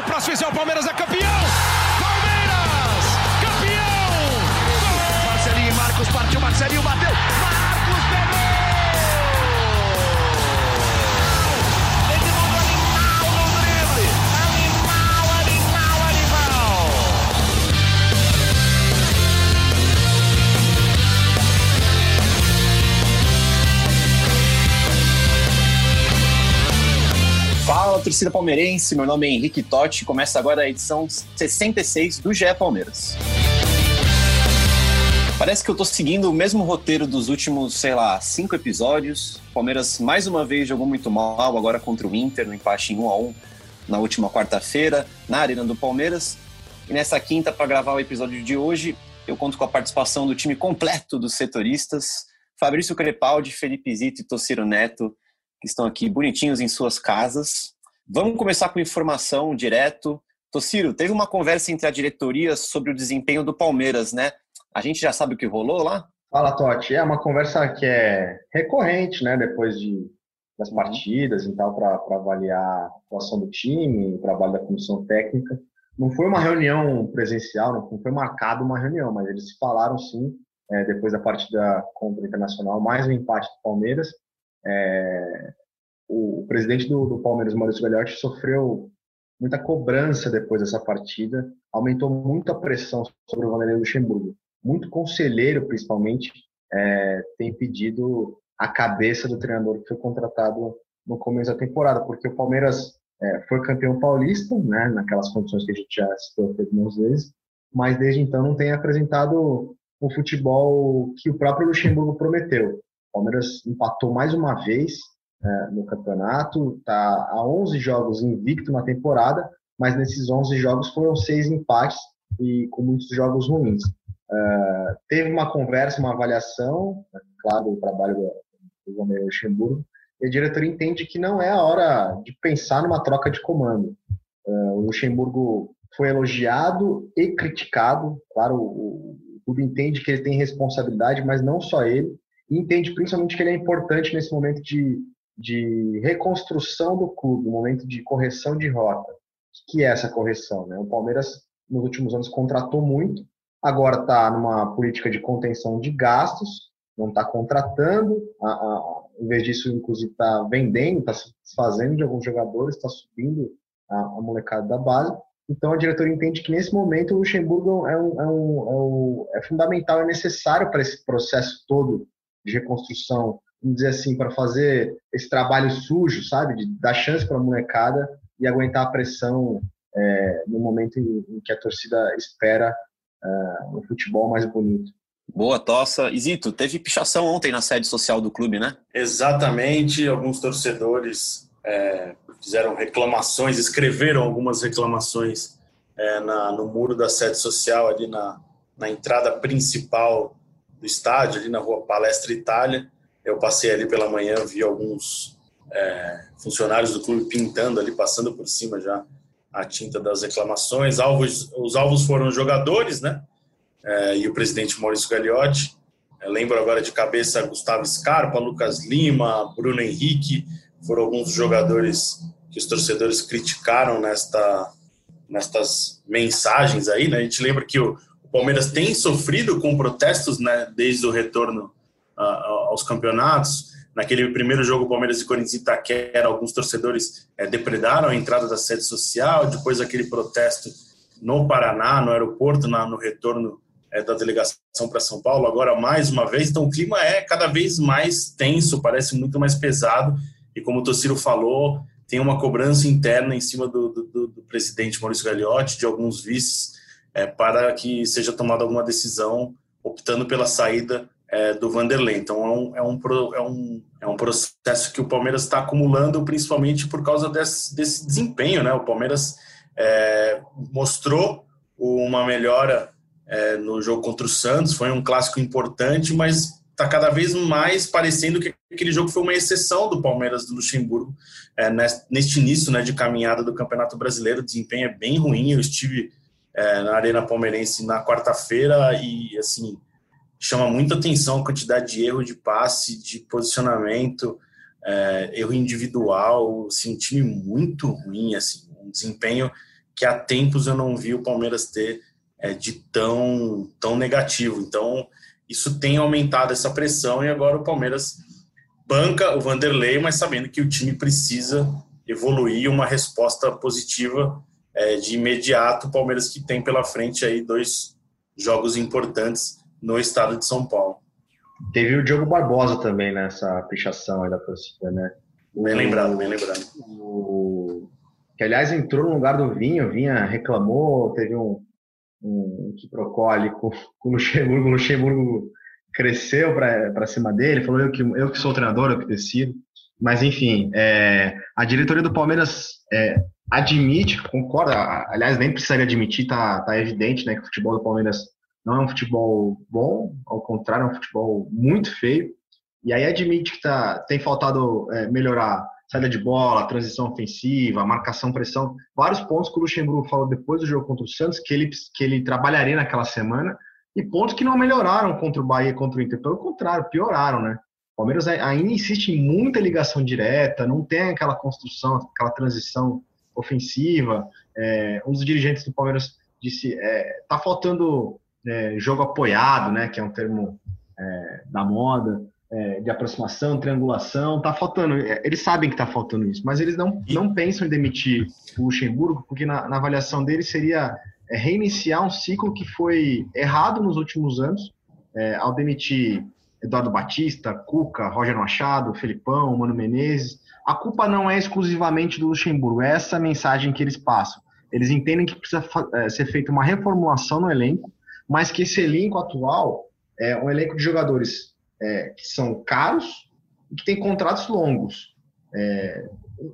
o próximo é o Palmeiras é campeão! Palmeiras! Campeão! Marcelinho Marcos partiu, Marcelinho bateu! Marcos Torcida palmeirense. Meu nome é Henrique Totti. Começa agora a edição 66 do GE Palmeiras. Parece que eu tô seguindo o mesmo roteiro dos últimos, sei lá, cinco episódios. Palmeiras mais uma vez jogou muito mal, agora contra o Inter, no empate em 1 a 1 na última quarta-feira, na Arena do Palmeiras. E nessa quinta, para gravar o episódio de hoje, eu conto com a participação do time completo dos setoristas: Fabrício Crepaldi, Felipe Zito e Tociro Neto que estão aqui bonitinhos em suas casas. Vamos começar com informação direto. Tociro, teve uma conversa entre a diretoria sobre o desempenho do Palmeiras, né? A gente já sabe o que rolou lá? Fala, Totti. É uma conversa que é recorrente, né? Depois de, das partidas e tal, para avaliar a atuação do time, o trabalho da comissão técnica. Não foi uma reunião presencial, não foi marcada uma reunião, mas eles se falaram sim, é, depois da partida contra o Internacional, mais um empate do Palmeiras. É, o, o, presidente do, do, Palmeiras, Maurício Gagliotti, sofreu muita cobrança depois dessa partida, aumentou muito a pressão sobre o Vanderlei Luxemburgo. Muito conselheiro, principalmente, é, tem pedido a cabeça do treinador que foi contratado no começo da temporada, porque o Palmeiras é, foi campeão paulista, né, naquelas condições que a gente já citou algumas vezes, mas desde então não tem apresentado o futebol que o próprio Luxemburgo prometeu. O Palmeiras empatou mais uma vez é, no campeonato, está a 11 jogos invicto na temporada, mas nesses 11 jogos foram seis empates e com muitos jogos ruins. É, teve uma conversa, uma avaliação, né, claro, o trabalho do, do Luxemburgo, e a diretoria entende que não é a hora de pensar numa troca de comando. É, o Luxemburgo foi elogiado e criticado, claro, o, o clube entende que ele tem responsabilidade, mas não só ele, e entende principalmente que ele é importante nesse momento de, de reconstrução do clube, um momento de correção de rota. O que é essa correção? Né? O Palmeiras, nos últimos anos, contratou muito, agora está numa política de contenção de gastos, não está contratando, a, a, em vez disso, inclusive, está vendendo, está se desfazendo de alguns jogadores, está subindo a, a, molecada da base. Então, a diretoria entende que, nesse momento, o Luxemburgo é, um, é, um, é, um, é fundamental, é necessário para esse processo todo de reconstrução, vamos dizer assim, para fazer esse trabalho sujo, sabe? De dar chance para a molecada e aguentar a pressão é, no momento em, em, que a torcida espera é, um futebol mais bonito. Boa tossa. Isito, teve pichação ontem na sede social do clube, né? Exatamente. Alguns torcedores é, fizeram reclamações, escreveram algumas reclamações é, na, no muro da sede social, ali na, na entrada principal do estádio, ali na rua Palestra Itália. Eu passei ali pela manhã, vi alguns é, funcionários do clube pintando ali, passando por cima já a tinta das reclamações. Alvos, os alvos foram jogadores, né? É, e o presidente Maurício Gagliotti. É, lembro agora de cabeça Gustavo Scarpa, Lucas Lima, Bruno Henrique. Foram alguns jogadores que os torcedores criticaram nesta, nestas mensagens aí, né? A gente lembra que o, o Palmeiras tem sofrido com protestos né, desde o retorno aos campeonatos. Naquele primeiro jogo, Palmeiras e Corinthians Itaquera, alguns torcedores é, depredaram a entrada da sede social. Depois, aquele protesto no Paraná, no aeroporto, na, no retorno é, da delegação para São Paulo. Agora, mais uma vez, então o clima é cada vez mais tenso, parece muito mais pesado. E como o Tociro falou, tem uma cobrança interna em cima do, do, do presidente Maurício Gagliotti, de alguns vices é, para que seja tomada alguma decisão optando pela saída é, do Vanderlei. Então é um, é, um, é, um, é um processo que o Palmeiras está acumulando, principalmente por causa desse, desse desempenho. Né? O Palmeiras é, mostrou uma melhora é, no jogo contra o Santos, foi um clássico importante, mas está cada vez mais parecendo que aquele jogo foi uma exceção do Palmeiras do Luxemburgo é, neste início né, de caminhada do Campeonato Brasileiro. O desempenho é bem ruim. Eu estive é, na Arena Palmeirense na quarta-feira e, assim, chama muita atenção a quantidade de erro de passe, de posicionamento, é, erro individual, assim, um time muito ruim, assim, um desempenho que há tempos eu não vi o Palmeiras ter é, de tão, tão negativo. Então, isso tem aumentado essa pressão e agora o Palmeiras banca o Vanderlei, mas sabendo que o time precisa evoluir uma resposta positiva é, de imediato. O Palmeiras que tem pela frente aí dois jogos importantes no estado de São Paulo. Teve o Diogo Barbosa também nessa pichação aí da torcida, né? Bem lembrado, bem lembrado. O, que aliás entrou no lugar do Vinha, o Vinha reclamou, teve um, um que trocou ali com, com o Luxemburgo, o Luxemburgo cresceu para cima dele, falou eu que, eu que sou o treinador, eu que decido. Mas enfim, é, a diretoria do Palmeiras é, admite, concorda, aliás, nem precisaria admitir, tá, tá evidente né, que o futebol do Palmeiras não é um futebol bom, ao contrário, é um futebol muito feio. E aí admite que tá, tem faltado é, melhorar saída de bola, transição ofensiva, marcação, pressão, vários pontos que o Luxemburgo falou depois do jogo contra o Santos que ele, que ele trabalharia naquela semana e pontos que não melhoraram contra o Bahia contra o Inter, pelo contrário, pioraram, né? O Palmeiras ainda insiste em muita ligação direta, não tem aquela construção, aquela transição ofensiva. É, um dos dirigentes do Palmeiras disse: é, tá faltando é, jogo apoiado, né, que é um termo é, da moda, é, de aproximação, triangulação, tá faltando. É, eles sabem que tá faltando isso, mas eles não, não pensam em demitir o Luxemburgo, porque na, na avaliação deles seria é, reiniciar um ciclo que foi errado nos últimos anos, é, ao demitir Eduardo Batista, Cuca, Roger Machado, Felipão, Mano Menezes. A culpa não é exclusivamente do Luxemburgo, é essa mensagem que eles passam. Eles entendem que precisa ser feita uma reformulação no elenco, mas que esse elenco atual é um elenco de jogadores é, que são caros e que tem contratos longos. É,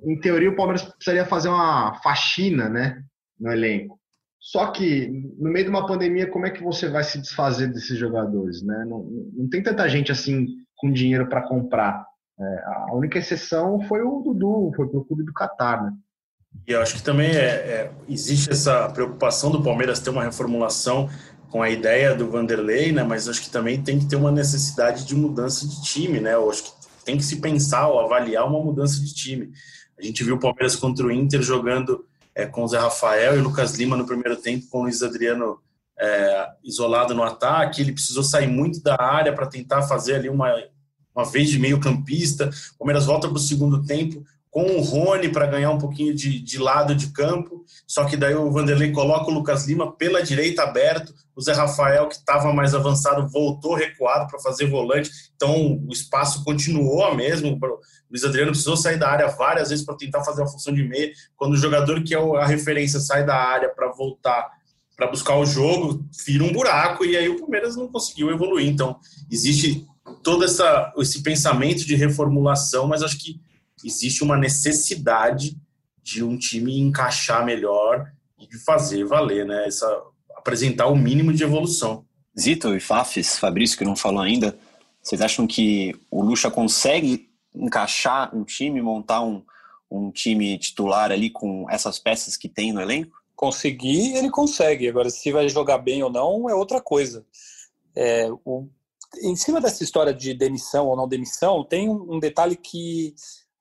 em teoria, o Palmeiras precisaria fazer uma faxina né, no elenco. Só que, no meio de uma pandemia, como é que você vai se desfazer desses jogadores? Né? Não, não tem tanta gente assim com dinheiro para comprar. É, a única exceção foi o Dudu, foi o clube do Catar. Né? E eu acho que também é, é, existe essa preocupação do Palmeiras ter uma reformulação com a ideia do Vanderlei, né? Mas acho que também tem que ter uma necessidade de mudança de time, né? Eu acho que tem que se pensar ou avaliar uma mudança de time. A gente viu o Palmeiras contra o Inter jogando é, com o Zé Rafael e Lucas Lima no primeiro tempo, com o Luiz Adriano é, isolado no ataque. Ele precisou sair muito da área para tentar fazer ali uma, uma vez de meio campista. O Palmeiras volta para o segundo tempo com o Rony para ganhar um pouquinho de, de lado de campo, só que daí o Vanderlei coloca o Lucas Lima pela direita aberto, o Zé Rafael, que estava mais avançado, voltou recuado para fazer volante, então o espaço continuou mesmo. O Luiz Adriano precisou sair da área várias vezes para tentar fazer a função de meia. Quando o jogador que é a referência sai da área para voltar para buscar o jogo, vira um buraco e aí o Palmeiras não conseguiu evoluir. Então, existe todo essa, esse pensamento de reformulação, mas acho que existe uma necessidade de um time encaixar melhor e de fazer valer, né? Essa, apresentar o mínimo de evolução. Zito e Fafis, Fabrício, que não falou ainda, vocês acham que o Lucha consegue encaixar um time, montar um, um time titular ali com essas peças que tem no elenco? Conseguir, ele consegue. Agora, se vai jogar bem ou não, é outra coisa. É, o, em cima dessa história de demissão ou não demissão, tem um, um detalhe que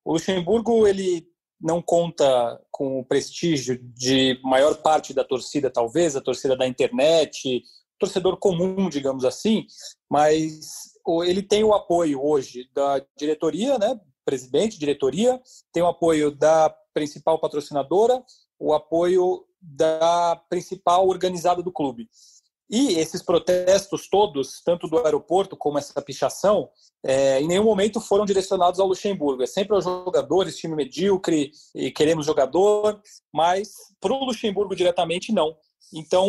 o Luxemburgo ele não conta com o prestígio de maior parte da torcida, talvez, a torcida da internet, torcedor comum, digamos assim, mas ele tem o apoio hoje da diretoria, né, presidente, diretoria, tem o apoio da principal patrocinadora, o apoio da principal organizada do clube. E esses protestos todos, tanto do aeroporto como essa pichação, é, em nenhum momento foram direcionados ao Luxemburgo. É sempre aos jogadores, time medíocre, e queremos jogador, mas para o Luxemburgo diretamente, não. Então,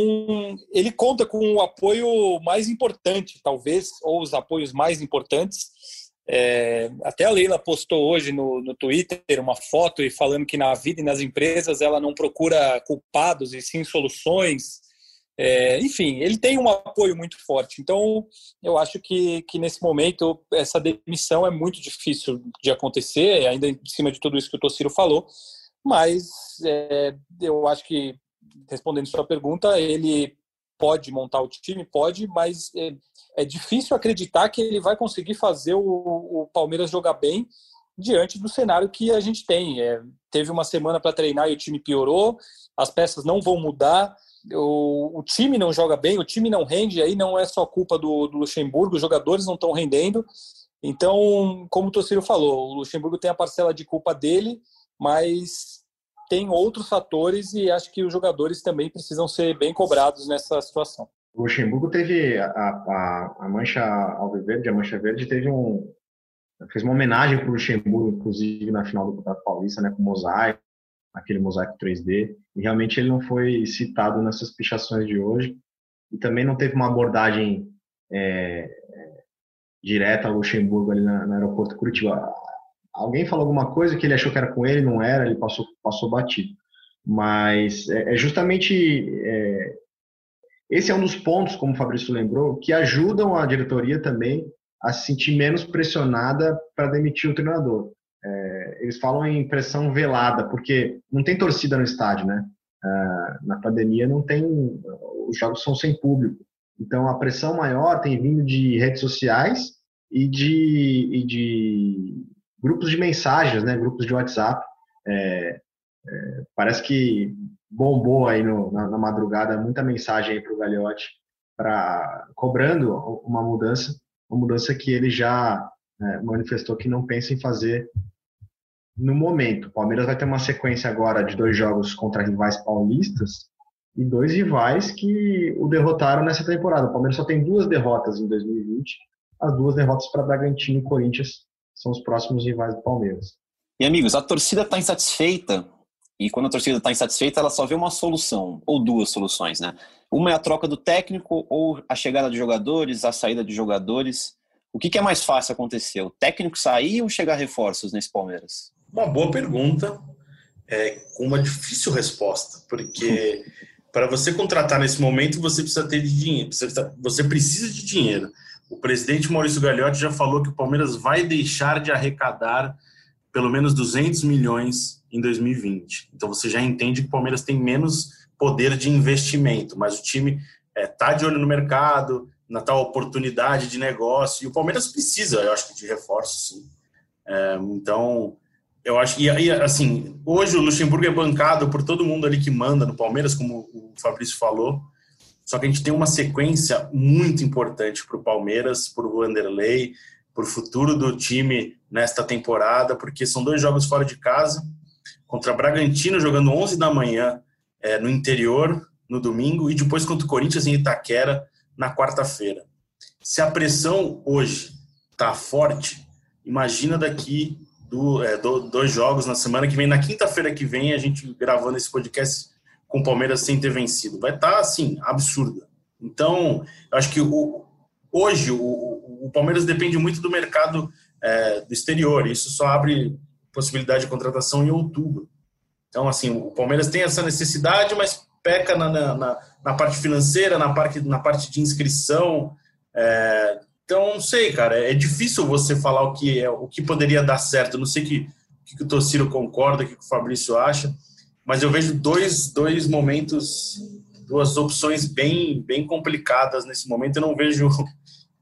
ele conta com o apoio mais importante, talvez, ou os apoios mais importantes. É, até a Leila postou hoje no, no Twitter uma foto e falando que na vida e nas empresas ela não procura culpados e sim soluções é, enfim, ele tem um apoio muito forte. Então, eu acho que, que nesse momento essa demissão é muito difícil de acontecer, ainda em cima de tudo isso que o Tociro falou. Mas é, eu acho que, respondendo sua pergunta, ele pode montar o time, pode, mas é, é difícil acreditar que ele vai conseguir fazer o, o Palmeiras jogar bem diante do cenário que a gente tem. É, teve uma semana para treinar e o time piorou, as peças não vão mudar, o, o, time não joga bem, o time não rende, aí não é só culpa do, do Luxemburgo, os jogadores não estão rendendo. Então, como o Tociro falou, o Luxemburgo tem a parcela de culpa dele, mas tem outros fatores e acho que os jogadores também precisam ser bem cobrados nessa situação. O Luxemburgo teve a, a, a mancha alviverde, a mancha verde teve um fez uma homenagem para o Luxemburgo, inclusive na final do Campeonato Paulista, né, com mosaico, aquele mosaico 3D. E realmente ele não foi citado nessas pichações de hoje e também não teve uma abordagem é, direta ao Luxemburgo ali no aeroporto Curitiba. Alguém falou alguma coisa que ele achou que era com ele, não era, ele passou passou batido. Mas é, é justamente é, esse é um dos pontos, como o Fabrício lembrou, que ajudam a diretoria também a se sentir menos pressionada para demitir o treinador. É, eles falam em pressão velada, porque não tem torcida no estádio, né? É, na pandemia não tem, os jogos são sem público. Então a pressão maior tem vindo de redes sociais e de, e de grupos de mensagens, né? Grupos de WhatsApp. É, é parece que bombou aí no, na, na, madrugada muita mensagem para o Gagliotti cobrando uma mudança, uma mudança que ele já é, manifestou que não pensa em fazer no momento. O Palmeiras vai ter uma sequência agora de dois jogos contra rivais paulistas e dois rivais que o derrotaram nessa temporada. O Palmeiras só tem duas derrotas em 2020, as duas derrotas para Bragantino e Corinthians são os próximos rivais do Palmeiras. E amigos, a torcida está insatisfeita e quando a torcida está insatisfeita, ela só vê uma solução, ou duas soluções, né? Uma é a troca do técnico, ou a chegada de jogadores, a saída de jogadores. O que, que é mais fácil acontecer? O técnico sair ou chegar reforços nesse Palmeiras? Uma boa pergunta, é, com uma difícil resposta, porque para você contratar nesse momento, você precisa ter de dinheiro, você precisa de dinheiro. O presidente Maurício Gagliotti já falou que o Palmeiras vai deixar de arrecadar pelo menos 200 milhões em 2020. Então você já entende que o Palmeiras tem menos poder de investimento, mas o time está é, tá de olho no mercado, na tal oportunidade de negócio, e o Palmeiras precisa, eu acho de reforço, sim. É, então, eu acho que, assim, hoje o Luxemburgo é bancado por todo mundo ali que manda no Palmeiras, como o Fabrício falou, só que a gente tem uma sequência muito importante para o Palmeiras, para o Vanderlei, para o futuro do time nesta temporada, porque são dois jogos fora de casa, contra Bragantino jogando 11 da manhã é, no interior no domingo e depois contra o Corinthians em Itaquera na quarta-feira. Se a pressão hoje está forte, imagina daqui do, é, do, dois jogos na semana que vem, na quinta-feira que vem, a gente gravando esse podcast com o Palmeiras sem ter vencido. Vai estar, tá, assim, absurda. Então, acho que o, hoje o, o Palmeiras depende muito do mercado é, do exterior. Isso só abre possibilidade de contratação em outubro. Então, assim, o Palmeiras tem essa necessidade, mas peca na, na, na parte financeira, na parte, na parte de inscrição. É, então, não sei, cara. É difícil você falar o que, é, o que poderia dar certo. Não sei que, que o Tociro concorda, o que o Fabrício acha mas eu vejo dois, dois momentos, duas opções bem, bem complicadas nesse momento. Eu não vejo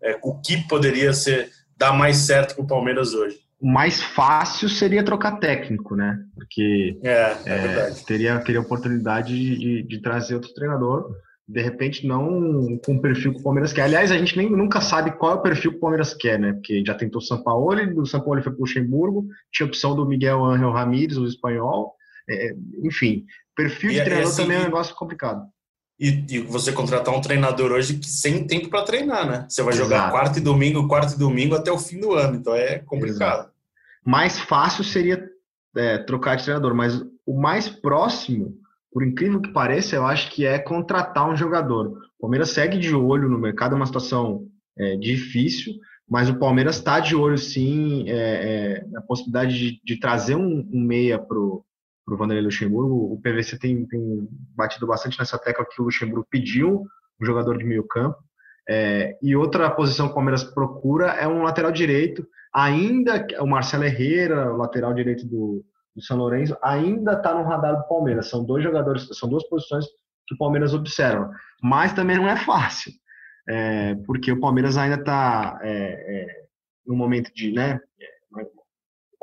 é, o que poderia ser dar mais certo para o Palmeiras hoje. O mais fácil seria trocar técnico, né? Porque é, é, é teria, teria oportunidade de, de trazer outro treinador de repente não com o perfil que o Palmeiras quer. Aliás, a gente nem nunca sabe qual é o perfil que o Palmeiras quer, né? Porque já tentou o São Paulo, do São Paulo foi para o Luxemburgo, tinha a opção do Miguel Ángel Ramírez, o espanhol, é, enfim, perfil de e, é treinador assim, também é um negócio complicado. E, e, você contratar um treinador hoje que sem tempo para treinar, né? Você vai jogar Exato. quarto e domingo, quarto e domingo até o fim do ano, então é complicado. Exato. Mais fácil seria é, trocar de treinador, mas o mais próximo, por incrível que pareça, eu acho que é contratar um jogador. O Palmeiras segue de olho no mercado, é uma situação é, difícil, mas o Palmeiras está de olho sim é, é, na possibilidade de, de trazer um, um meia pro para o Vanderlei Luxemburgo. O PVC tem, tem, batido bastante nessa tecla que o Luxemburgo pediu um jogador de meio campo. É, e outra posição que o Palmeiras procura é um lateral direito. Ainda o Marcelo Herrera, o lateral direito do, do São Lourenço, ainda está no radar do Palmeiras. São dois jogadores, são duas posições que o Palmeiras observa. Mas também não é fácil, é, porque o Palmeiras ainda está é, é, no momento de, né,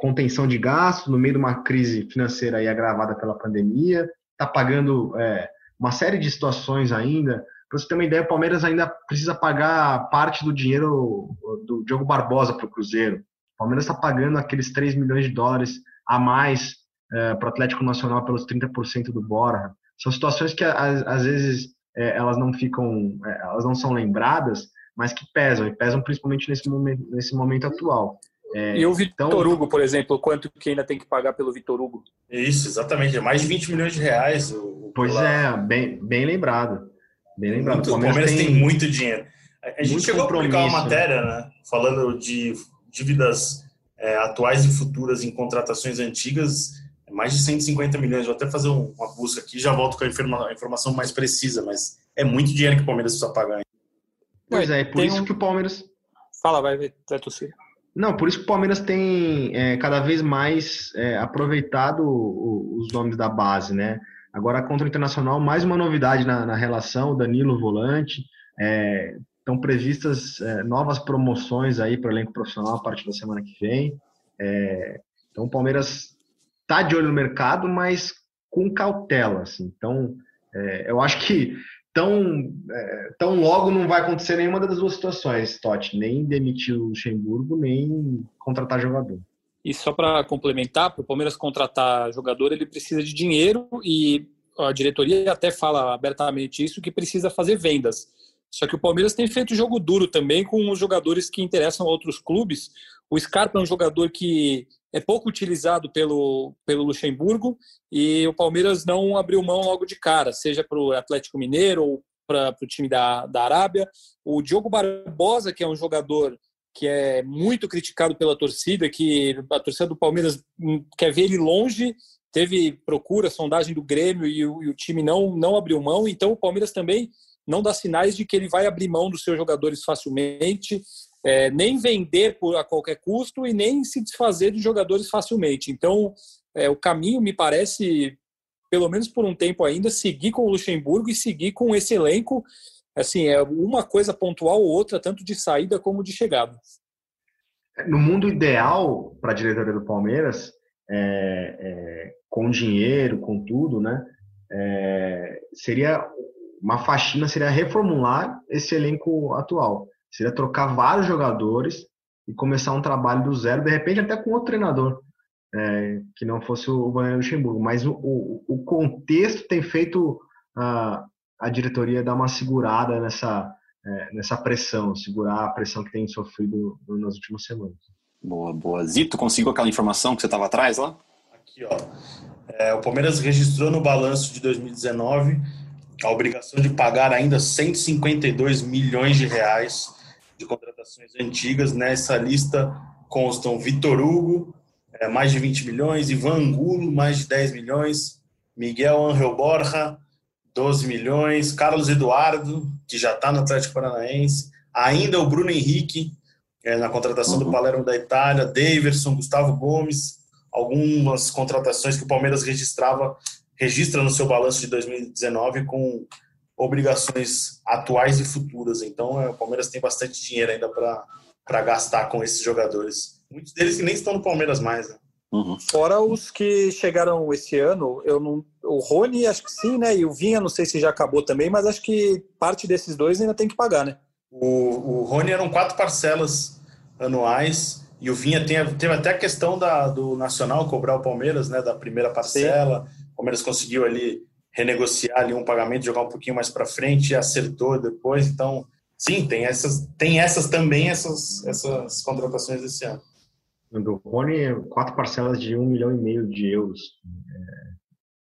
contenção de gastos no meio de uma crise financeira aí agravada pela pandemia, está pagando é, uma série de situações ainda. Para você ter uma ideia, o Palmeiras ainda precisa pagar parte do dinheiro do Diogo Barbosa para o Cruzeiro. O Palmeiras está pagando aqueles 3 milhões de dólares a mais é, para o Atlético Nacional pelos 30% do Borja. São situações que às, vezes é, elas não ficam, é, elas não são lembradas, mas que pesam, e pesam principalmente nesse momento, nesse momento atual. É, e o Vitor então, Hugo, por exemplo, quanto que ainda tem que pagar pelo Vitor Hugo? Isso, exatamente, é mais de 20 milhões de reais. O, pois pela... é, bem, bem lembrado. Bem lembrado. Muito, o Palmeiras, tem, tem, muito dinheiro. A gente chegou a publicar uma matéria, né, falando de dívidas é, atuais e futuras em contratações antigas, é mais de 150 milhões. Vou até fazer uma busca aqui já volto com a, informa, a informação mais precisa, mas é muito dinheiro que o Palmeiras precisa pagar. Pois é, é por isso um... que o Palmeiras. Fala, vai ver, vai tossir. Não, por isso que o Palmeiras tem é, cada vez mais é, aproveitado os nomes da base, né? Agora, contra o Internacional, mais uma novidade na, na relação, o Danilo Volante. É, estão previstas é, novas promoções aí para o elenco profissional a partir da semana que vem. É, então, o Palmeiras está de olho no mercado, mas com cautela. Assim. Então, é, eu acho que tão, é, tão logo não vai acontecer nenhuma das duas situações, Totti, nem demitir o Luxemburgo, nem contratar jogador. E só para complementar, para o Palmeiras contratar jogador, ele precisa de dinheiro e a diretoria até fala abertamente isso, que precisa fazer vendas. Só que o Palmeiras tem feito jogo duro também com os jogadores que interessam a outros clubes. O Scarpa é um jogador que é pouco utilizado pelo, pelo Luxemburgo e o Palmeiras não abriu mão logo de cara, seja para o Atlético Mineiro ou para o time da, da Arábia. O Diogo Barbosa, que é um jogador que é muito criticado pela torcida, que a torcida do Palmeiras quer ver ele longe, teve procura, sondagem do Grêmio e o, e o time não, não abriu mão, então o Palmeiras também não dá sinais de que ele vai abrir mão dos seus jogadores facilmente é, nem vender por, a qualquer custo e nem se desfazer de jogadores facilmente. Então, é, o caminho me parece, pelo menos por um tempo ainda, seguir com o Luxemburgo e seguir com esse elenco. Assim, é uma coisa pontual ou outra, tanto de saída como de chegada. No mundo ideal para a diretoria do Palmeiras, é, é, com dinheiro, com tudo, né? É, seria uma faxina, seria reformular esse elenco atual. Seria trocar vários jogadores e começar um trabalho do zero, de repente até com outro treinador, é, que não fosse o Vanderlei Luxemburgo. Mas o, o, o, contexto tem feito a, a diretoria dar uma segurada nessa, é, nessa pressão, segurar a pressão que tem sofrido nas últimas semanas. Boa, boa. Zito, conseguiu aquela informação que você estava atrás lá? Aqui, ó. É, o Palmeiras registrou no balanço de 2019 a obrigação de pagar ainda 152 milhões de reais de contratações antigas. Nessa lista constam Vitor Hugo, é, mais de 20 milhões, Ivan Angulo, mais de 10 milhões, Miguel Angel Borja, 12 milhões, Carlos Eduardo, que já está no Atlético Paranaense, ainda o Bruno Henrique, é, na contratação uhum. do Palermo da Itália, Daverson, Gustavo Gomes, algumas contratações que o Palmeiras registrava, registra no seu balanço de 2019 com obrigações atuais e futuras. Então, é, o Palmeiras tem bastante dinheiro ainda para gastar com esses jogadores. Muitos deles que nem estão no Palmeiras mais. Né? Uhum. Fora os que chegaram esse ano, eu não, o Rony acho que sim, né? E o Vinha não sei se já acabou também, mas acho que parte desses dois ainda tem que pagar, né? O, o Rony eram quatro parcelas anuais e o Vinha tem, teve até a questão da, do Nacional cobrar o Palmeiras, né? Da primeira parcela. Sim. O Palmeiras conseguiu ali renegociar ali um pagamento, jogar um pouquinho mais para frente, e acertou depois. Então, sim, tem essas, tem essas também, essas, essas contratações desse ano. Do Rony, quatro parcelas de um milhão e meio de euros. É,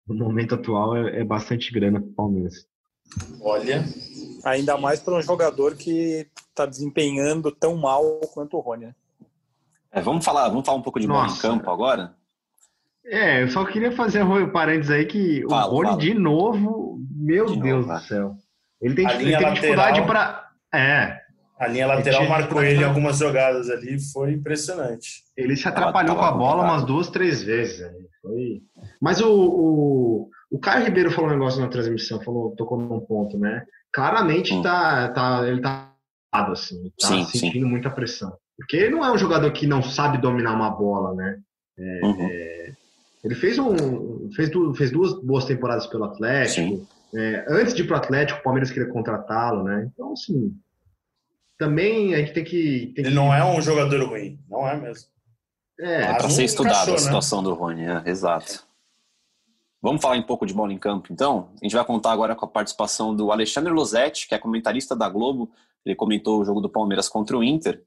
no momento atual é, é bastante grana para o Palmeiras. Olha. Ainda mais para um jogador que está desempenhando tão mal quanto o Rony. Né? É, vamos falar, vamos falar um pouco de bola em campo agora. É, eu só queria fazer um parênteses aí que fala, o fala. de novo, meu de Deus novo, do céu. Ele tem, ele tem dificuldade para. É. A linha lateral ele marcou ele em algumas jogadas ali, foi impressionante. Ele se atrapalhou com a bola umas duas, três vezes. Foi... Mas o, o, o Caio Ribeiro falou um negócio na transmissão, falou, tocou num ponto, né? Claramente hum. tá, tá, ele tá assim, tá sim, sentindo sim. muita pressão. Porque ele não é um jogador que não sabe dominar uma bola, né? É, uhum. é, ele fez, um, fez, du fez duas boas temporadas pelo Atlético. É, antes de ir para o Atlético, o Palmeiras queria contratá-lo, né? Então, assim, também a gente tem que. Tem ele que... não é um jogador ruim, não é mesmo. É, é para ser estudado a situação né? do Rony, é, exato. Vamos falar um pouco de bola em campo, então? A gente vai contar agora com a participação do Alexandre Losetti, que é comentarista da Globo. Ele comentou o jogo do Palmeiras contra o Inter.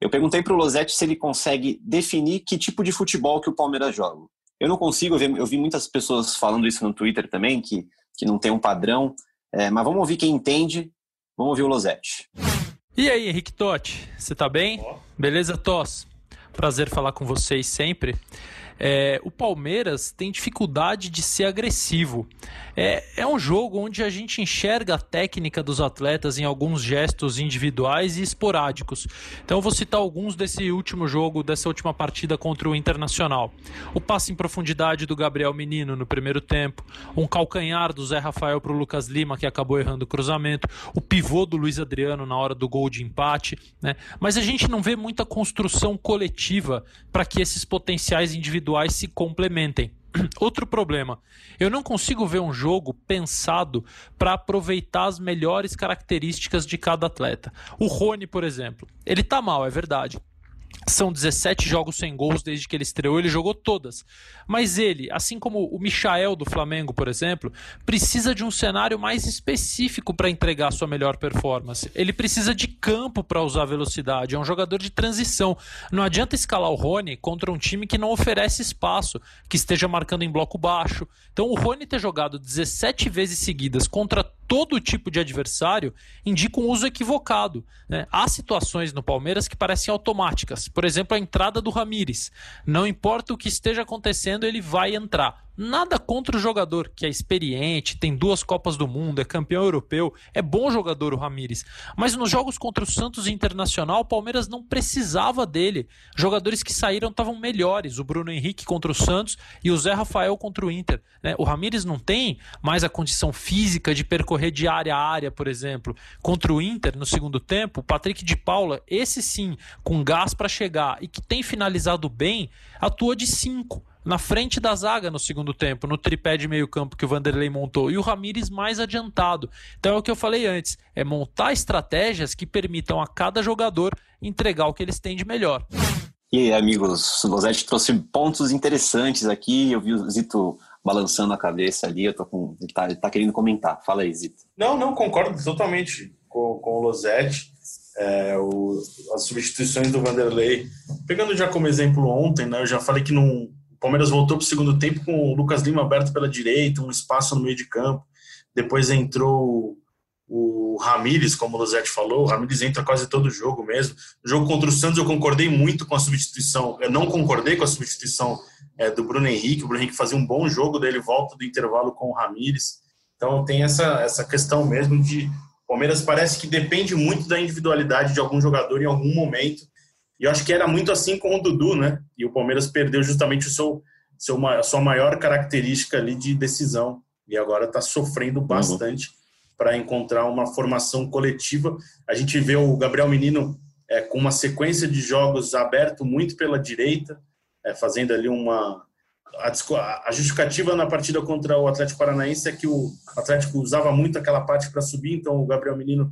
Eu perguntei para o Losetti se ele consegue definir que tipo de futebol que o Palmeiras joga. Eu não consigo, eu vi muitas pessoas falando isso no Twitter também, que, que não tem um padrão. É, mas vamos ouvir quem entende. Vamos ouvir o Losetti. E aí, Henrique Totti, você tá bem? Beleza, Tos? Prazer falar com vocês sempre. É, o Palmeiras tem dificuldade de ser agressivo. É, é um jogo onde a gente enxerga a técnica dos atletas em alguns gestos individuais e esporádicos. Então, eu vou citar alguns desse último jogo, dessa última partida contra o Internacional. O passe em profundidade do Gabriel Menino no primeiro tempo, um calcanhar do Zé Rafael para o Lucas Lima, que acabou errando o cruzamento, o pivô do Luiz Adriano na hora do gol de empate. Né? Mas a gente não vê muita construção coletiva para que esses potenciais individuais se complementem. Outro problema, eu não consigo ver um jogo pensado para aproveitar as melhores características de cada atleta. O Rony, por exemplo, ele tá mal, é verdade. São 17 jogos sem gols desde que ele estreou, ele jogou todas. Mas ele, assim como o Michael do Flamengo, por exemplo, precisa de um cenário mais específico para entregar sua melhor performance. Ele precisa de campo para usar velocidade, é um jogador de transição. Não adianta escalar o Rony contra um time que não oferece espaço, que esteja marcando em bloco baixo. Então, o Rony ter jogado 17 vezes seguidas contra todo tipo de adversário indica um uso equivocado. Né? Há situações no Palmeiras que parecem automáticas. Por exemplo, a entrada do Ramires. Não importa o que esteja acontecendo, ele vai entrar. Nada contra o jogador que é experiente, tem duas Copas do Mundo, é campeão europeu, é bom jogador o Ramires. Mas nos jogos contra o Santos Internacional, o Palmeiras não precisava dele. Jogadores que saíram estavam melhores, o Bruno Henrique contra o Santos e o Zé Rafael contra o Inter. Né? O Ramires não tem mais a condição física de percorrer de área a área, por exemplo. Contra o Inter, no segundo tempo, o Patrick de Paula, esse sim, com gás para chegar e que tem finalizado bem, atua de 5 na frente da zaga no segundo tempo, no tripé de meio campo que o Vanderlei montou, e o Ramires mais adiantado. Então é o que eu falei antes, é montar estratégias que permitam a cada jogador entregar o que eles têm de melhor. E aí, amigos, o Losetti trouxe pontos interessantes aqui, eu vi o Zito balançando a cabeça ali, eu tô com, ele, tá, ele tá querendo comentar. Fala aí, Zito. Não, não, concordo totalmente com, com o Losetti. É, o, as substituições do Vanderlei. Pegando já como exemplo ontem, né, eu já falei que não, o Palmeiras voltou para o segundo tempo com o Lucas Lima aberto pela direita, um espaço no meio de campo. Depois entrou o Ramires, como o Luzete falou. O Ramires entra quase todo jogo mesmo. No jogo contra o Santos, eu concordei muito com a substituição. Eu não concordei com a substituição é, do Bruno Henrique. O Bruno Henrique fazia um bom jogo, dele volta do intervalo com o Ramires. Então tem essa, essa questão mesmo de. O Palmeiras parece que depende muito da individualidade de algum jogador em algum momento e eu acho que era muito assim com o Dudu, né? E o Palmeiras perdeu justamente o seu, seu, a sua maior característica ali de decisão. E agora está sofrendo uhum. bastante uhum. para encontrar uma formação coletiva. A gente vê o Gabriel Menino é, com uma sequência de jogos aberto muito pela direita, é, fazendo ali uma. A, a justificativa na partida contra o Atlético Paranaense é que o Atlético usava muito aquela parte para subir, então o Gabriel Menino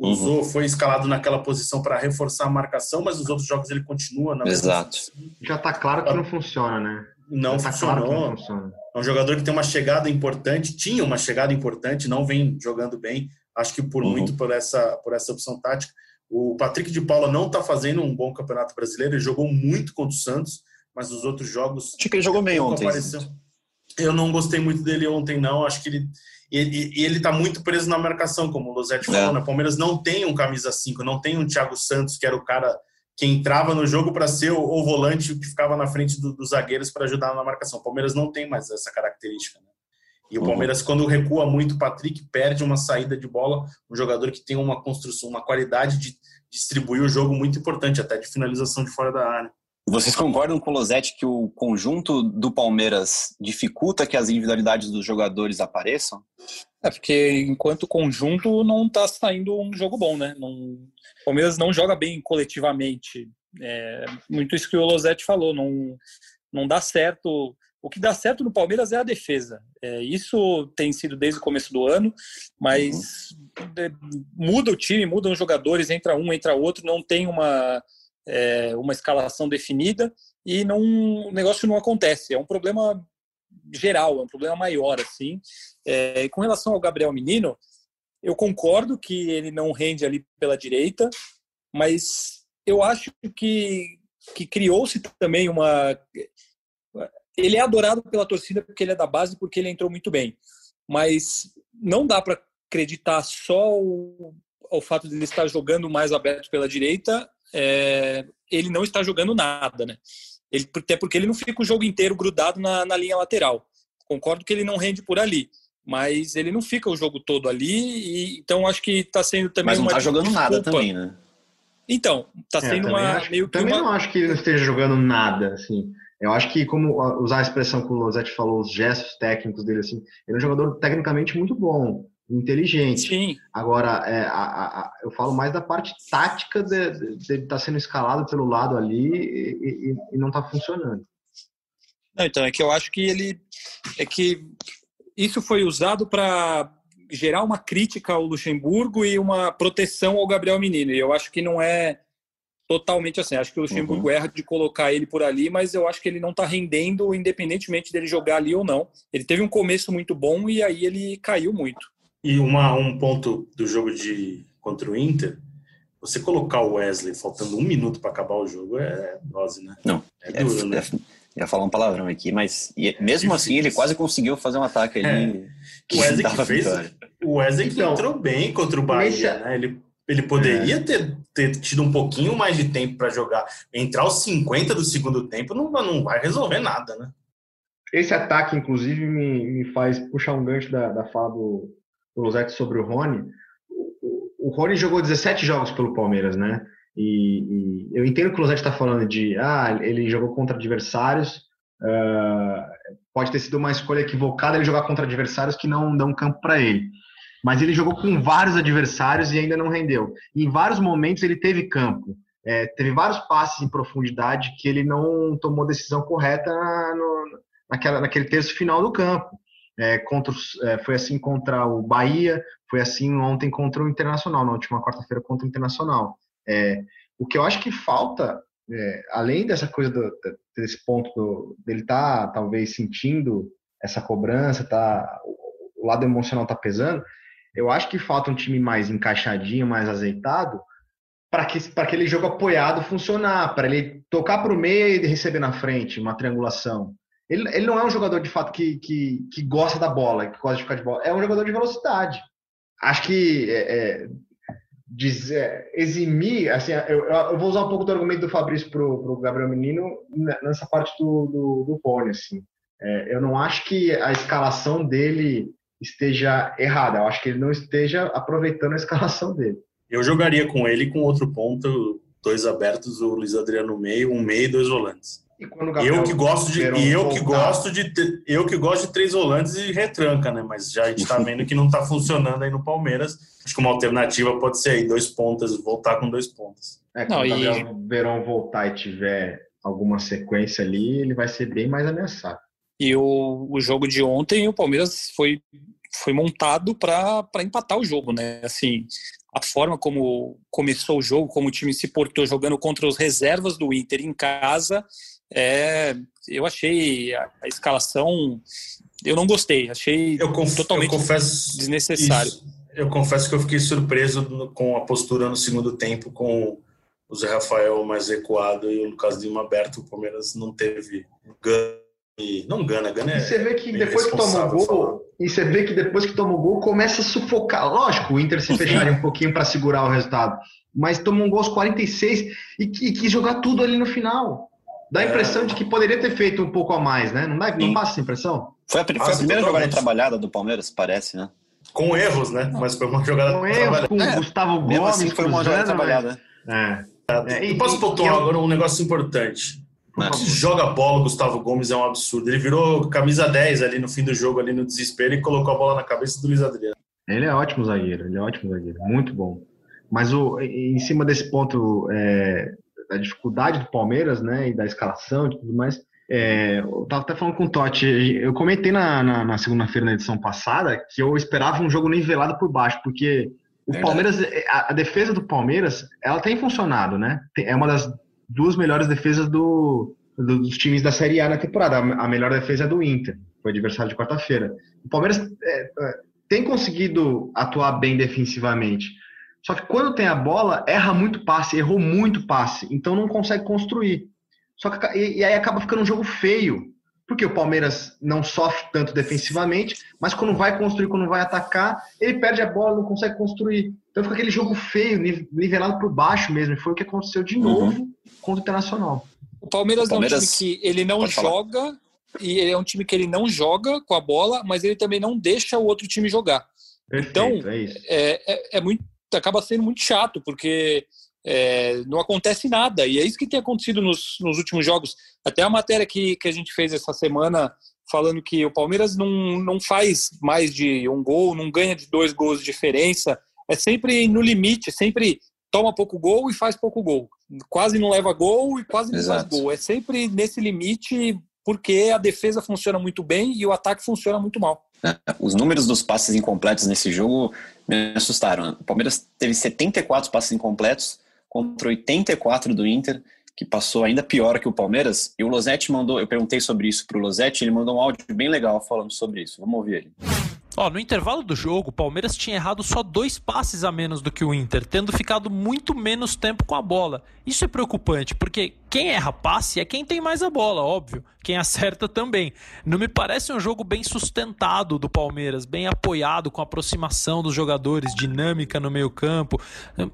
usou, uhum. foi escalado naquela posição para reforçar a marcação, mas nos outros jogos ele continua na Exato. Posição. Já está claro que não funciona, né? Não tá funcionou. Claro não funciona. É um jogador que tem uma chegada importante, tinha uma chegada importante, não vem jogando bem. Acho que por uhum. muito por essa, por essa opção tática. O Patrick de Paula não está fazendo um bom campeonato brasileiro. Ele jogou muito contra o Santos, mas nos outros jogos. Acho que ele jogou bem ontem. Apareceu. Eu não gostei muito dele ontem, não. Acho que ele e, e ele está muito preso na marcação, como o Losetti falou. É. Né? O Palmeiras não tem um camisa 5, não tem um Thiago Santos, que era o cara que entrava no jogo para ser o, o, volante que ficava na frente do, dos zagueiros para ajudar na marcação. O Palmeiras não tem mais essa característica. Né? E o uhum. Palmeiras, quando recua muito, o Patrick perde uma saída de bola, um jogador que tem uma construção, uma qualidade de distribuir o jogo muito importante, até de finalização de fora da área. Vocês concordam com o Losetti que o conjunto do Palmeiras dificulta que as individualidades dos jogadores apareçam? É porque enquanto conjunto não está saindo um jogo bom, né? Não, o Palmeiras não joga bem coletivamente. É muito isso que o Losetti falou. Não, não dá certo. O que dá certo no Palmeiras é a defesa. É, isso tem sido desde o começo do ano, mas uhum. muda o time, mudam os jogadores, entra um, entra outro, não tem uma, é, uma escalação definida e não, o negócio não acontece. É um problema geral, é um problema maior, assim. É, com relação ao Gabriel Menino, eu concordo que ele não rende ali pela direita, mas eu acho que, que criou-se também uma. Ele é adorado pela torcida porque ele é da base, porque ele entrou muito bem. Mas não dá para acreditar só o, o fato de ele estar jogando mais aberto pela direita, é, ele não está jogando nada, né? Ele, até porque ele não fica o jogo inteiro grudado na, na linha lateral. Concordo que ele não rende por ali mas ele não fica o jogo todo ali, e, então acho que está sendo também. Mas não está jogando desculpa. nada também, né? Então, está é, sendo uma acho, meio que. Também uma... não acho que ele esteja jogando nada, assim. Eu acho que, como usar a expressão que o Losetti falou, os gestos técnicos dele, assim, ele é um jogador tecnicamente muito bom, inteligente. Sim. Agora, é, a, a, eu falo mais da parte tática de, estar tá sendo escalado pelo lado ali e, e, e não está funcionando. Não, então, é que eu acho que ele. É que isso foi usado para gerar uma crítica ao Luxemburgo e uma proteção ao Gabriel Menino. E eu acho que não é totalmente assim. Acho que o Luxemburgo uhum. erra de colocar ele por ali, mas eu acho que ele não está rendendo, independentemente dele jogar ali ou não. Ele teve um começo muito bom e aí ele caiu muito. E uma, um ponto do jogo de contra o Inter, você colocar o Wesley faltando um minuto para acabar o jogo é dose, né? Não. É, é duro, é, né? ia falar um palavrão aqui, mas mesmo assim ele quase conseguiu fazer um ataque ali. É. Que o Wesley que fez, o Wesley então, entrou bem contra o Bahia, né? Ele, ele poderia é. ter, ter tido um pouquinho mais de tempo para jogar. Entrar aos 50 do segundo tempo não, não vai resolver nada, né? Esse ataque, inclusive, me, me faz puxar um gancho da, da fala do Losetti sobre o Rony. O, Rony jogou 17 jogos pelo Palmeiras, né? E, e eu entendo que o Closetti está falando de, ah, ele jogou contra adversários, uh, pode ter sido uma escolha equivocada ele jogar contra adversários que não dão campo para ele. Mas ele jogou com vários adversários e ainda não rendeu. E em vários momentos ele teve campo. É, teve vários passes em profundidade que ele não tomou decisão correta no, naquela, naquele terço final do campo. É, contra, é, foi assim contra o Bahia, foi assim ontem contra o Internacional, na última quarta-feira contra o Internacional. É, o que eu acho que falta, é, além dessa coisa do, desse ponto do, dele estar tá, talvez sentindo essa cobrança, tá, o lado emocional tá pesando, eu acho que falta um time mais encaixadinho, mais azeitado, para que para aquele jogo apoiado funcionar, para ele tocar para o meio e receber na frente uma triangulação. Ele, ele não é um jogador de fato que, que, que gosta da bola, que gosta de ficar de bola. É um jogador de velocidade. Acho que é, é dizer, eximir, assim, eu, eu, vou usar um pouco do argumento do Fabrício para o Gabriel Menino nessa parte do, do, do assim. É, eu não acho que a escalação dele esteja errada, eu acho que ele não esteja aproveitando a escalação dele. Eu jogaria com ele com outro ponto, dois abertos, o Luiz Adriano no meio, um meio e dois volantes. Eu que gosto de e eu que gosto de eu que gosto de três volantes e retranca, né? Mas já a gente está vendo que não está funcionando aí no Palmeiras acho que uma alternativa pode ser aí dois pontas, voltar com dois pontas. É, quando Não, o Gabriel e... Verão voltar e tiver alguma sequência ali, ele vai ser bem mais ameaçado. E o, o jogo de ontem, o Palmeiras foi, foi montado para empatar o jogo, né? Assim, a forma como começou o jogo, como o time se portou jogando contra os reservas do Inter em casa, é, eu achei a, a escalação, eu não gostei, achei eu conf, totalmente eu confesso desnecessário. Isso eu confesso que eu fiquei surpreso com a postura no segundo tempo, com o Zé Rafael mais recuado e o Lucas Lima aberto. O Palmeiras não teve gana. Não gana, gana é. E você vê que depois que toma o gol, falar. e você vê que depois que toma o gol, começa a sufocar. Lógico, o Inter se fecharia um pouquinho para segurar o resultado. Mas toma um gol aos 46 e, e quis jogar tudo ali no final. Dá a é. impressão é. de que poderia ter feito um pouco a mais, né? Não, dá, não passa essa impressão? Foi a, foi a primeira jogada trabalhada do Palmeiras, parece, né? Com erros, né? Mas foi uma jogada com erros, com é, Gustavo Gomes. Assim foi uma jogada trabalhada. É. É, e posso pontuar agora um negócio importante. É. Que joga bola, Gustavo Gomes é um absurdo. Ele virou camisa 10 ali no fim do jogo, ali no desespero, e colocou a bola na cabeça do Luiz Adriano. Ele é ótimo zagueiro, ele é ótimo zagueiro, muito bom. Mas o, em cima desse ponto é, da dificuldade do Palmeiras, né, e da escalação e tudo mais, É, eu tava até falando com o Totti, eu comentei na, na, na segunda-feira na edição passada que eu esperava um jogo nivelado por baixo, porque o Verdade. Palmeiras, a, a, defesa do Palmeiras, ela tem funcionado, né? É uma das duas melhores defesas do, do, dos times da Série A na temporada. A melhor defesa é do Inter, foi adversário de quarta-feira. O Palmeiras é, é, tem conseguido atuar bem defensivamente. Só que quando tem a bola, erra muito passe, errou muito passe, então não consegue construir. Só que, e, e aí acaba ficando um jogo feio, porque o Palmeiras não sofre tanto defensivamente, mas quando vai construir, quando vai atacar, ele perde a bola, não consegue construir. Então fica aquele jogo feio, nivelado por baixo mesmo. E foi o que aconteceu de uhum. novo uhum. contra o Internacional. O Palmeiras, o Palmeiras, é um time que ele não joga, falar. e ele é um time que ele não joga com a bola, mas ele também não deixa o outro time jogar. Perfeito, então, é, é, é, é muito, acaba sendo muito chato, porque é, não acontece nada. E é isso que tem acontecido nos, nos últimos jogos. Até a matéria que, que a gente fez essa semana falando que o Palmeiras não, não faz mais de um gol, não ganha de dois gols de diferença. É sempre no limite, sempre toma pouco gol e faz pouco gol. Quase não leva gol e quase não Exato. faz gol. É sempre nesse limite porque a defesa funciona muito bem e o ataque funciona muito mal. É, os números dos passes incompletos nesse jogo me assustaram. O Palmeiras teve 74 passes incompletos, contra 84 do Inter, que passou ainda pior que o Palmeiras. E o Losetti mandou, eu perguntei sobre isso para o Losetti, ele mandou um áudio bem legal falando sobre isso. Vamos ouvir ele. Ó, no intervalo do jogo, o Palmeiras tinha errado só dois passes a menos do que o Inter, tendo ficado muito menos tempo com a bola. Isso é preocupante, porque quem erra passe é quem tem mais a bola, óbvio. Quem acerta também. Não me parece um jogo bem sustentado do Palmeiras, bem apoiado com aproximação dos jogadores, dinâmica no meio-campo.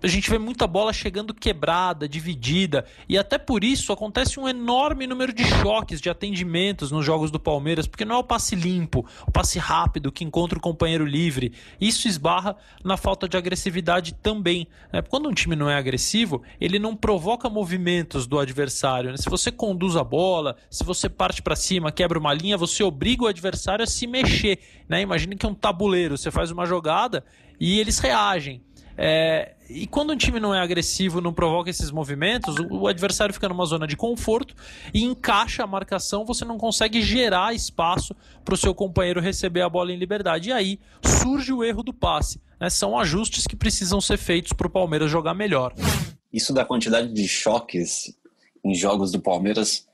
A gente vê muita bola chegando quebrada, dividida, e até por isso acontece um enorme número de choques, de atendimentos nos jogos do Palmeiras, porque não é o passe limpo, o passe rápido que encontra o companheiro livre. Isso esbarra na falta de agressividade também. Né? Quando um time não é agressivo, ele não provoca movimentos do adversário. Né? Se você conduz a bola, se você parte para cima, quebra uma linha, você obriga o adversário a se mexer. Né? Imagine que é um tabuleiro, você faz uma jogada e eles reagem. É, e quando um time não é agressivo, não provoca esses movimentos, o, o, adversário fica numa zona de conforto e encaixa a marcação, você não consegue gerar espaço para o seu companheiro receber a bola em liberdade. E aí surge o erro do passe. Né? São ajustes que precisam ser feitos para o Palmeiras jogar melhor. Isso da quantidade de choques em jogos do Palmeiras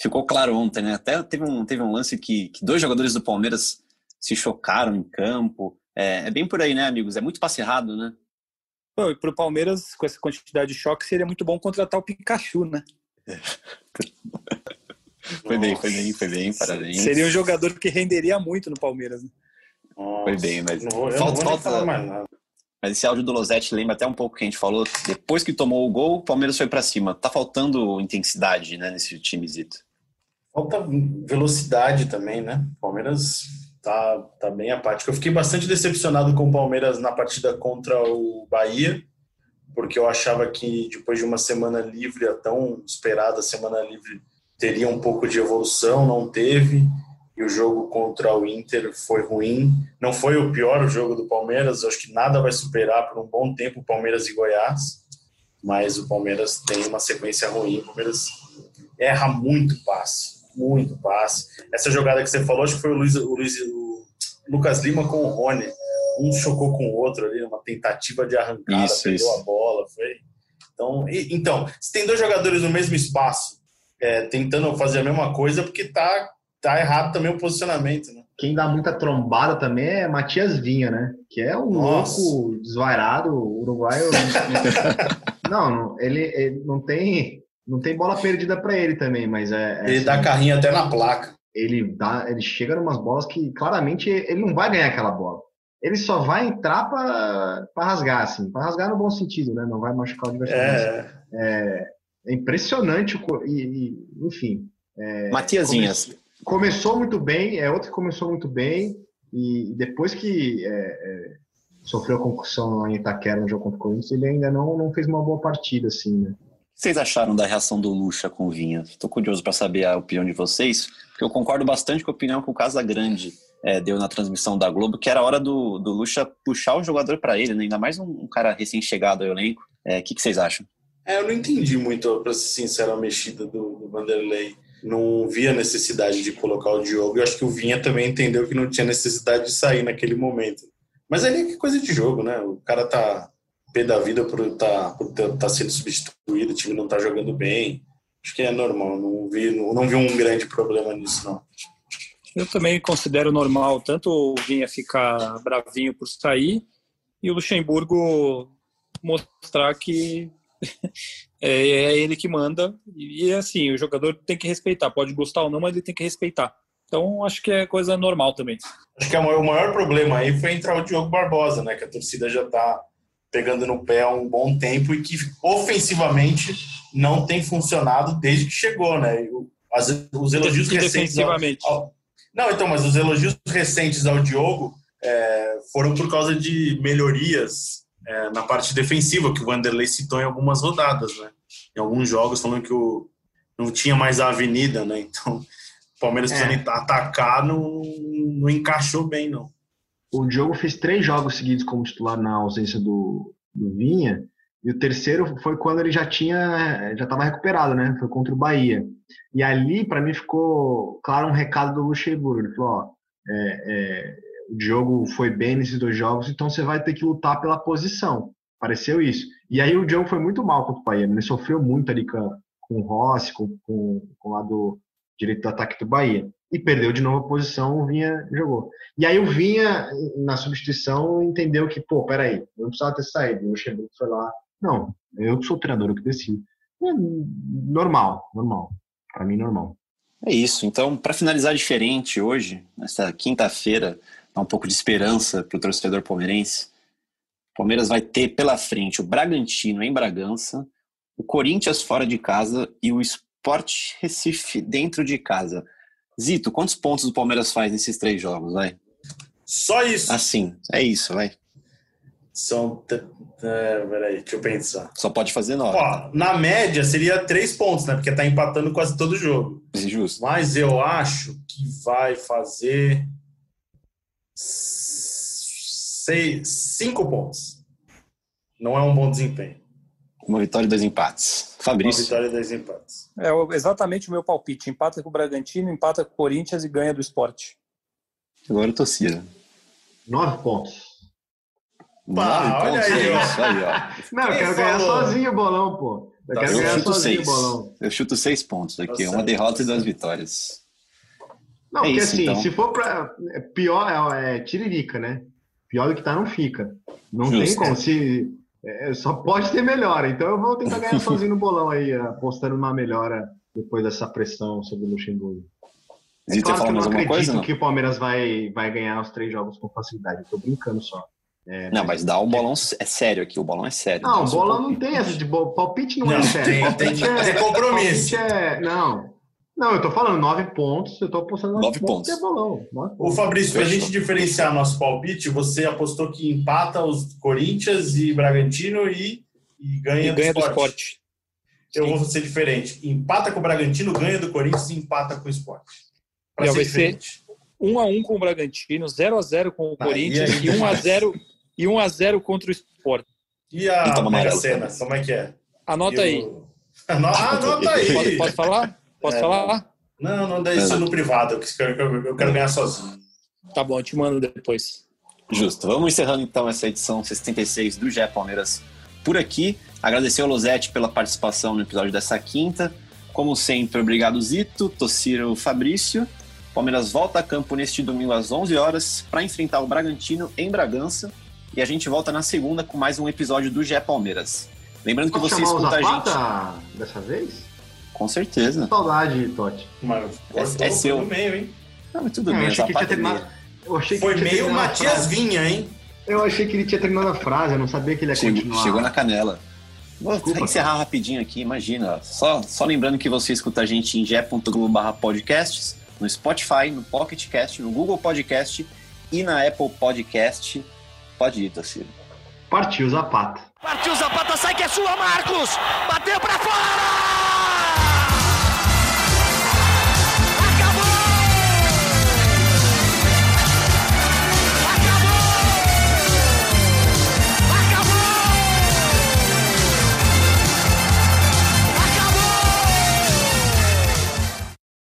ficou claro ontem, né? Até teve um, teve um lance que, que dois jogadores do Palmeiras se chocaram em campo. É, é bem por aí, né, amigos? É muito passe errado, né? Pô, e pro Palmeiras, com essa quantidade de choque, seria muito bom contratar o Pikachu, né? foi bem, foi bem, foi bem, parabéns. Seria um jogador que renderia muito no Palmeiras. Né? Foi bem, mas não, falta, falta, mas esse áudio do Losetti lembra até um pouco que a gente falou. Depois que tomou o gol, o Palmeiras foi para cima. Tá faltando intensidade né, nesse timezito. Falta velocidade também, né? O Palmeiras tá, tá bem apático. Eu fiquei bastante decepcionado com o Palmeiras na partida contra o Bahia, porque eu achava que depois de uma semana livre, a tão esperada semana livre, teria um pouco de evolução, não teve e o jogo contra o Inter foi ruim. Não foi o pior jogo do Palmeiras, acho que nada vai superar por um bom tempo o Palmeiras e Goiás, mas o Palmeiras tem uma sequência ruim. O Palmeiras erra muito passe, muito passe. Essa jogada que você falou, acho que foi o, Luiz, o, Luiz, o Lucas Lima com o Rony. Um chocou com o outro ali, uma tentativa de arrancada, isso, perdeu isso. a bola. Foi... Então, e, então, se tem dois jogadores no mesmo espaço, é, tentando fazer a mesma coisa, porque tá tá errado também o posicionamento, né? Quem dá muita trombada também é Matias Vinha, né? Que é um Nossa. louco desvairado, uruguaio. não, ele, ele, não tem não tem bola perdida para ele também, mas é, é ele assim, dá carrinho até na placa. Ele dá, ele chega em umas bolas que claramente ele não vai ganhar aquela bola. Ele só vai entrar para rasgar, assim, para rasgar no bom sentido, né? Não vai machucar o adversário. É, é, é impressionante e, e enfim. É, Matiasinhas, começou muito bem, é outro que começou muito bem, e depois que é, é, sofreu a concussão em Itaquera no jogo contra o Corinthians, ele ainda não, não fez uma boa partida, assim, né? Vocês acharam da reação do Lucha com o Vinha? Estou curioso para saber a opinião de vocês, porque eu concordo bastante com a opinião que o Casagrande é, deu na transmissão da Globo, que era hora do, do Lucha puxar o jogador para ele, né? ainda mais um, um cara recém-chegado ao elenco. É, o é, que, que vocês acham? É, eu não entendi muito, para ser sincero, a mexida do, do Vanderlei não via necessidade de colocar o Diogo. Eu acho que o Vinha também entendeu que não tinha necessidade de sair naquele momento. Mas ali é coisa de jogo, né? O cara tá pé da vida por estar tá, por tá sendo substituído, o time não tá jogando bem. Acho que é normal, não vi, não, não vi um grande problema nisso, não. Eu também considero normal tanto o Vinha ficar bravinho por sair e o Luxemburgo mostrar que é, é, ele que manda e assim o jogador tem que respeitar pode gostar ou não mas ele tem que respeitar então acho que é coisa normal também acho que é o maior problema aí foi entrar o Diogo Barbosa né que a torcida já está pegando no pé há um bom tempo e que ofensivamente não tem funcionado desde que chegou né As, os elogios recentes ao, ao, não então mas os elogios recentes ao Diogo é, foram por causa de melhorias é, na parte defensiva, que o Vanderlei citou em algumas rodadas, né? Em alguns jogos, falando que o, não tinha mais a avenida, né? Então, o Palmeiras é. precisando atacar não, não encaixou bem, não. O Diogo fez três jogos seguidos como titular na ausência do, do Vinha, e o terceiro foi quando ele já tinha, já estava recuperado, né? Foi contra o Bahia. E ali, para mim, ficou claro um recado do Luxemburgo. Ele falou: ó, é, é, o Diogo foi bem nesses dois jogos, então você vai ter que lutar pela posição. Pareceu isso. E aí o Diogo foi muito mal contra o Bahia. Né? Ele sofreu muito ali com, com o Rossi, com, com, com o lado direito do ataque do Bahia. E perdeu de novo a posição, o Vinha jogou. E aí o Vinha, na substituição, entendeu que, pô, peraí, eu não precisava ter saído. O Luxemburgo foi lá. Não, eu sou o treinador, eu que decido. É normal, normal. Para mim, normal. É isso. Então, para finalizar diferente hoje, nessa quinta-feira, dar um pouco de esperança para o torcedor palmeirense. O Palmeiras vai ter pela frente o Bragantino em Bragança, o Corinthians fora de casa e o Sport Recife dentro de casa. Zito, quantos pontos o Palmeiras faz nesses três jogos, vai? Só isso. Assim, é isso, vai. São. É, peraí, deixa eu pensar. Só pode fazer nove. Ó, na média seria três pontos, né? Porque tá empatando quase todo jogo. Justo. Mas eu acho que vai fazer seis, cinco pontos. Não é um bom desempenho. Uma vitória e dois empates. Fabrício. Uma vitória e dois empates. É exatamente o meu palpite. Empata com o Bragantino, empata com o Corinthians e ganha do esporte. Agora torcida. Nove pontos. Nove pontos, aí, é isso aí, ó. Não, eu quero ganhar sozinho o bolão, pô. Eu tá, quero eu ganhar sozinho seis. o bolão. Eu chuto seis pontos aqui. Tá uma derrota e duas vitórias. Não, é porque isso, assim, então. se for para é pior, é, é tiririca, né? Pior do que tá, não fica. Não Justo, tem como. Se, é, só pode ter melhora. Então eu vou tentar ganhar sozinho no bolão aí, apostando numa melhora depois dessa pressão sobre o Luxemburgo. É claro que eu não acredito coisa, não? que o Palmeiras vai, vai ganhar os três jogos com facilidade. Eu tô brincando só. É, não, mas dá o bolão é sério aqui, o bolão é sério. Não, o bolão não tem essa de palpite não, não é sério. Tem, palpite tem, é, compromisso. É, não, não, eu tô falando nove pontos, eu tô apostando nove, nove pontos. pontos. É bolão, Ô Fabrício, pra gente diferenciar nosso palpite, você apostou que empata os Corinthians e Bragantino e, e ganha, e ganha do, esporte. Eu Sim. vou ser diferente. Empata com o Bragantino, ganha do Corinthians e empata com o esporte. Pra ser vai diferente. ser 1 a 1 com o Bragantino, 0 a 0 com o ah, Corinthians e, e 1 a 0 e 1 a 0 contra o Sport. E a Mega Sena, como é que é? Anota aí. Anota aí. Pode, pode falar? Posso é, falar? Não, não dá isso no privado. Eu quero, eu quero ganhar sozinho. Tá bom, eu te mando depois. Justo. Vamos encerrando então essa edição 66 do GE Palmeiras por aqui. Agradecer ao Losetti pela participação no episódio dessa quinta. Como sempre, obrigado Zito, Tociro, Fabrício. Palmeiras volta a campo neste domingo às 11 horas para enfrentar o Bragantino em Bragança. E a gente volta na segunda com mais um episódio do GE Palmeiras. Lembrando que você escuta a gente. dessa vez? Com certeza. Saudade, Totti. É, é seu. meio, hein? Não, mas tudo bem, eu achei que tinha terminado. Eu achei que Foi meio Matias Vinha, hein? Eu achei que ele tinha terminado a frase, eu não sabia que ele ia chegou, continuar. Chegou na canela. Vou Desculpa, encerrar cara. rapidinho aqui, imagina. Só, só lembrando que você escuta a gente em ge.globo podcasts, no Spotify, no Pocket Cast, no Google Podcast e na Apple Podcast. Pode ir, Tociro. Partiu Zapata. Partiu Zapata, sai que é sua, Marcos! Bateu pra fora!